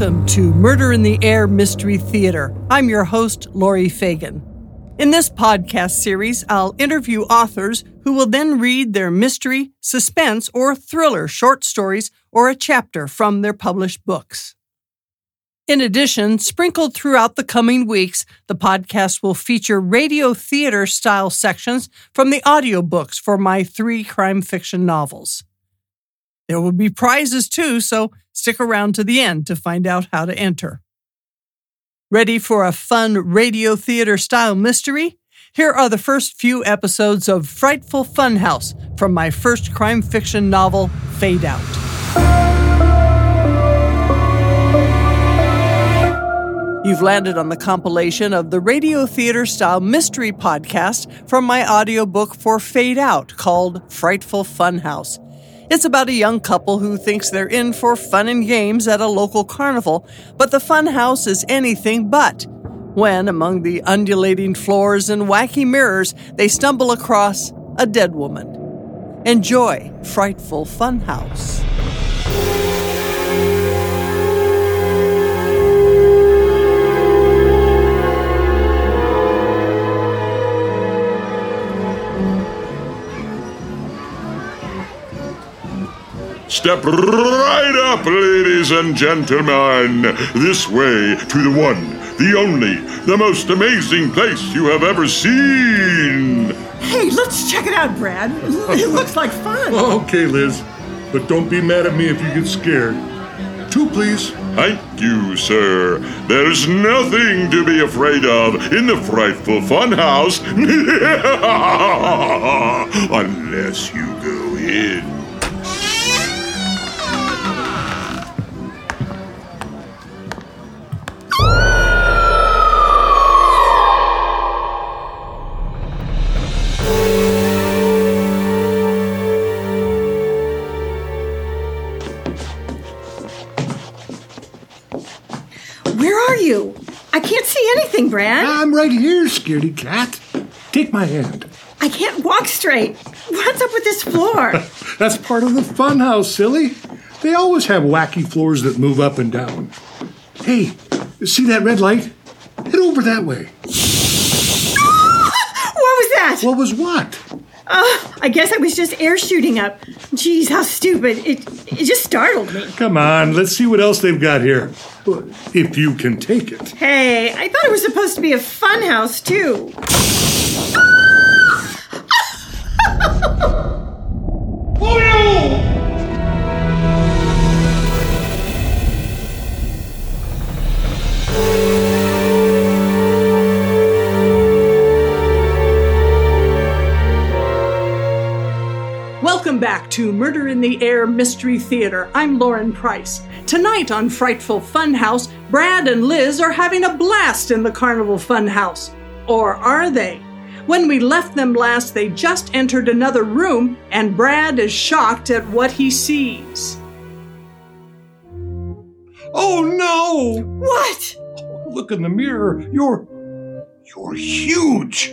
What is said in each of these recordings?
Welcome to Murder in the Air Mystery Theater. I'm your host, Laurie Fagen. In this podcast series, I'll interview authors who will then read their mystery, suspense, or thriller short stories or a chapter from their published books. In addition, sprinkled throughout the coming weeks, the podcast will feature radio theater style sections from the audiobooks for my three crime fiction novels. There will be prizes too, so stick around to the end to find out how to enter. Ready for a fun radio theater style mystery? Here are the first few episodes of Frightful Funhouse from my first crime fiction novel, Fade Out. You've landed on the compilation of the radio theater style mystery podcast from my audiobook for Fade Out called Frightful Funhouse. It's about a young couple who thinks they're in for fun and games at a local carnival, but the fun house is anything but. When, among the undulating floors and wacky mirrors, they stumble across a dead woman. Enjoy Frightful Funhouse. Step right up, ladies and gentlemen. This way to the one, the only, the most amazing place you have ever seen. Hey, let's check it out, Brad. It looks like fun. Okay, Liz. But don't be mad at me if you get scared. Two, please. Thank you, sir. There's nothing to be afraid of in the frightful funhouse. Unless you go in. Brad. I'm right here, scaredy cat. Take my hand. I can't walk straight. What's up with this floor? That's part of the funhouse, silly. They always have wacky floors that move up and down. Hey, see that red light? Head over that way. what was that? What was what? Oh, I guess I was just air shooting up. Jeez, how stupid. It, it just startled me. Come on, let's see what else they've got here. If you can take it. Hey, I thought it was supposed to be a fun house, too. Welcome back to Murder in the Air Mystery Theater. I'm Lauren Price. Tonight on Frightful Funhouse, Brad and Liz are having a blast in the Carnival Funhouse. Or are they? When we left them last, they just entered another room, and Brad is shocked at what he sees. Oh no! What? Look in the mirror. You're. You're huge.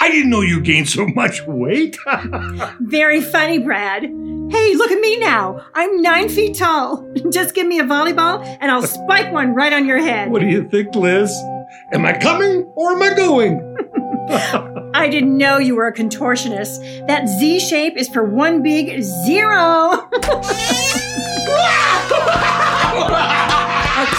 I didn't know you gained so much weight. Very funny, Brad. Hey, look at me now. I'm nine feet tall. Just give me a volleyball and I'll spike one right on your head. what do you think, Liz? Am I coming or am I going? I didn't know you were a contortionist. That Z shape is for one big zero.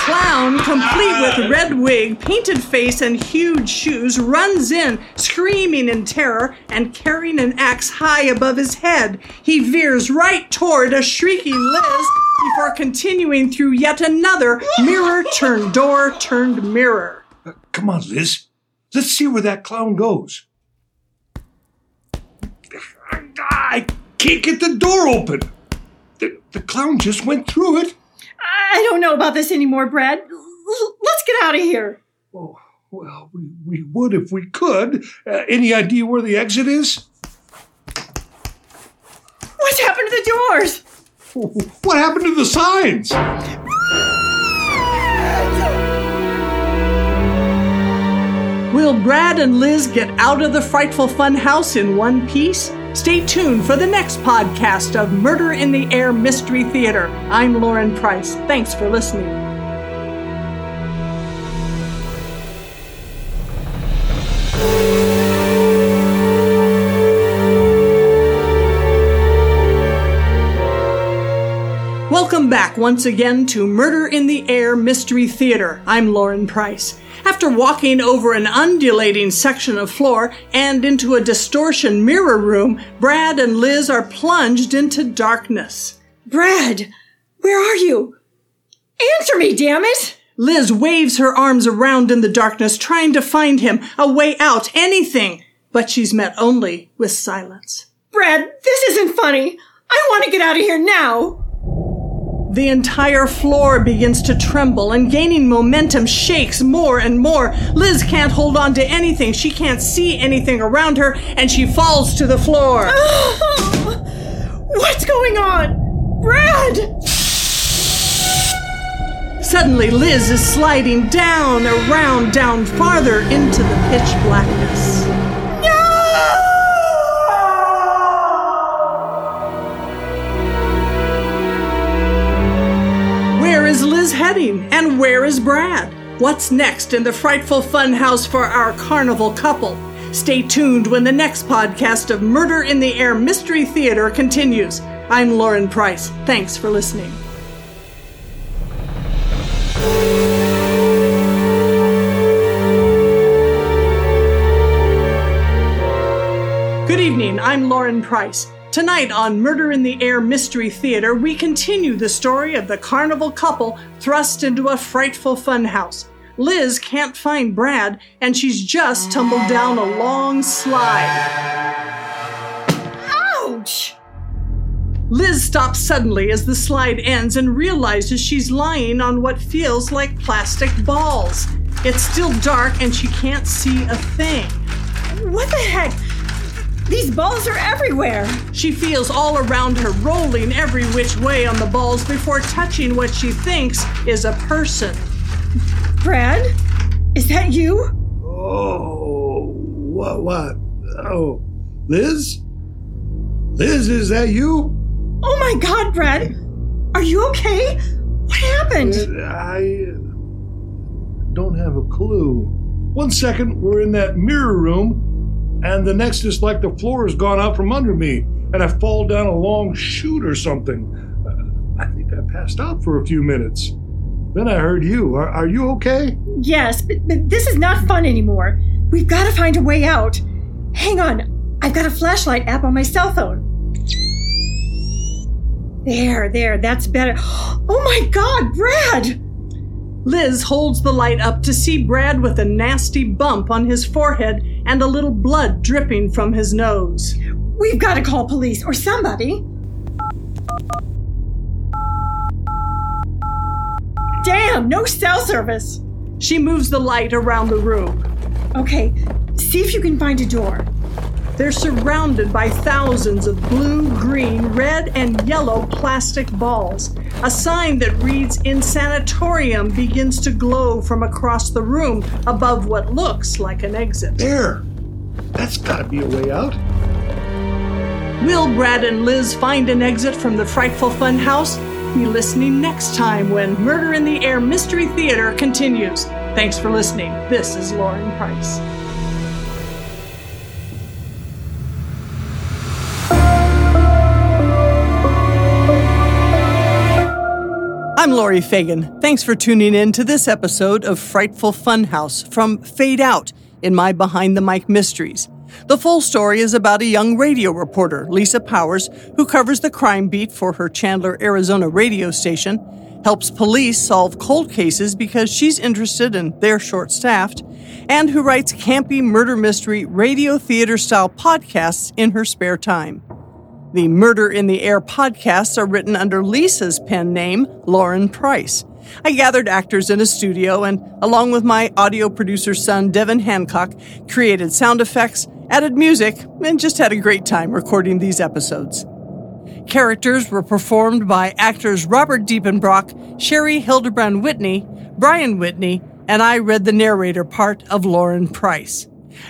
Clown, complete with red wig, painted face, and huge shoes, runs in, screaming in terror and carrying an axe high above his head. He veers right toward a shrieking Liz before continuing through yet another mirror turned door turned mirror. Uh, come on, Liz. Let's see where that clown goes. I can't get the door open. The, the clown just went through it. I don't know about this anymore, Brad. L- Let's get out of here. Oh, well, we, we would if we could. Uh, any idea where the exit is? What's happened to the doors? What happened to the signs? Will Brad and Liz get out of the frightful fun house in one piece? Stay tuned for the next podcast of Murder in the Air Mystery Theater. I'm Lauren Price. Thanks for listening. Once again to Murder in the Air Mystery Theater. I'm Lauren Price. After walking over an undulating section of floor and into a distortion mirror room, Brad and Liz are plunged into darkness. Brad, where are you? Answer me, damn it! Liz waves her arms around in the darkness, trying to find him, a way out, anything. But she's met only with silence. Brad, this isn't funny. I want to get out of here now. The entire floor begins to tremble and gaining momentum shakes more and more. Liz can't hold on to anything. She can't see anything around her and she falls to the floor. What's going on? Brad! Suddenly, Liz is sliding down, around, down farther into the pitch blackness. Heading? And where is Brad? What's next in the frightful fun house for our carnival couple? Stay tuned when the next podcast of Murder in the Air Mystery Theater continues. I'm Lauren Price. Thanks for listening. Good evening. I'm Lauren Price. Tonight on Murder in the Air Mystery Theater, we continue the story of the carnival couple thrust into a frightful funhouse. Liz can't find Brad, and she's just tumbled down a long slide. Ouch! Liz stops suddenly as the slide ends and realizes she's lying on what feels like plastic balls. It's still dark and she can't see a thing. What the heck? These balls are everywhere. She feels all around her, rolling every which way on the balls before touching what she thinks is a person. Brad? Is that you? Oh, what? What? Oh, Liz? Liz, is that you? Oh my god, Brad! Are you okay? What happened? I uh, don't have a clue. One second, we're in that mirror room, and the next is like the floor has gone out from under me, and I fall down a long chute or something. Uh, I think I passed out for a few minutes. Then I heard you. Are, are you okay? Yes, but, but this is not fun anymore. We've got to find a way out. Hang on, I've got a flashlight app on my cell phone. There, there, that's better. Oh my god, Brad! Liz holds the light up to see Brad with a nasty bump on his forehead and a little blood dripping from his nose. We've got to call police or somebody. Damn, no cell service. She moves the light around the room. Okay, see if you can find a door. They're surrounded by thousands of blue, green, red, and yellow plastic balls. A sign that reads Insanatorium begins to glow from across the room above what looks like an exit. There. That's got to be a way out. Will Brad and Liz find an exit from the frightful funhouse? Be listening next time when Murder in the Air Mystery Theater continues. Thanks for listening. This is Lauren Price. I'm Laurie Fagen. Thanks for tuning in to this episode of Frightful Funhouse from Fade Out in my Behind the Mic Mysteries. The full story is about a young radio reporter, Lisa Powers, who covers the crime beat for her Chandler, Arizona radio station, helps police solve cold cases because she's interested and they're short staffed, and who writes campy murder mystery radio theater style podcasts in her spare time. The Murder in the Air podcasts are written under Lisa's pen name, Lauren Price. I gathered actors in a studio and, along with my audio producer son, Devin Hancock, created sound effects, added music, and just had a great time recording these episodes. Characters were performed by actors Robert Diepenbrock, Sherry Hildebrand Whitney, Brian Whitney, and I read the narrator part of Lauren Price.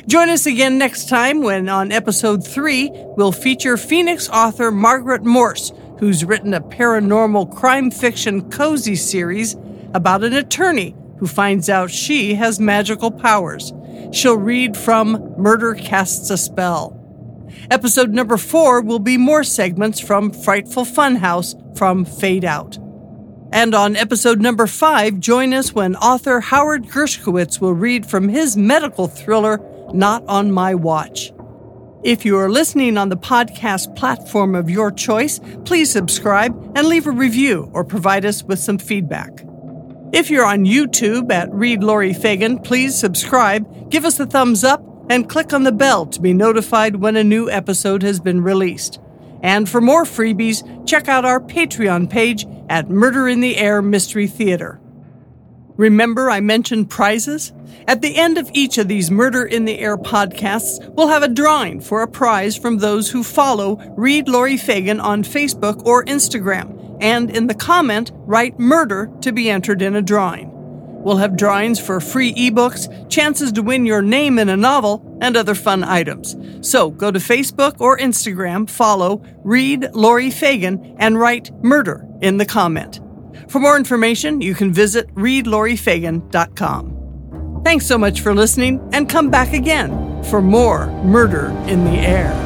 Join us again next time when, on episode three, we'll feature Phoenix author Margaret Morse, who's written a paranormal crime fiction cozy series about an attorney who finds out she has magical powers. She'll read from Murder Casts a Spell. Episode number four will be more segments from Frightful Funhouse from Fade Out. And on episode number five, join us when author Howard Gershkowitz will read from his medical thriller, Not on My Watch. If you are listening on the podcast platform of your choice, please subscribe and leave a review or provide us with some feedback. If you're on YouTube at Read Laurie Fagen, please subscribe, give us a thumbs up, and click on the bell to be notified when a new episode has been released. And for more freebies, check out our Patreon page at Murder in the Air Mystery Theater. Remember, I mentioned prizes? At the end of each of these Murder in the Air podcasts, we'll have a drawing for a prize from those who follow Read Laurie Fagen on Facebook or Instagram, and in the comment, write murder to be entered in a drawing. We'll have drawings for free ebooks, chances to win your name in a novel, and other fun items. So go to Facebook or Instagram, follow Read Laurie Fagen, and write murder in the comment. For more information, you can visit readlauriefagen.com. Thanks so much for listening, and come back again for more Murder in the Air.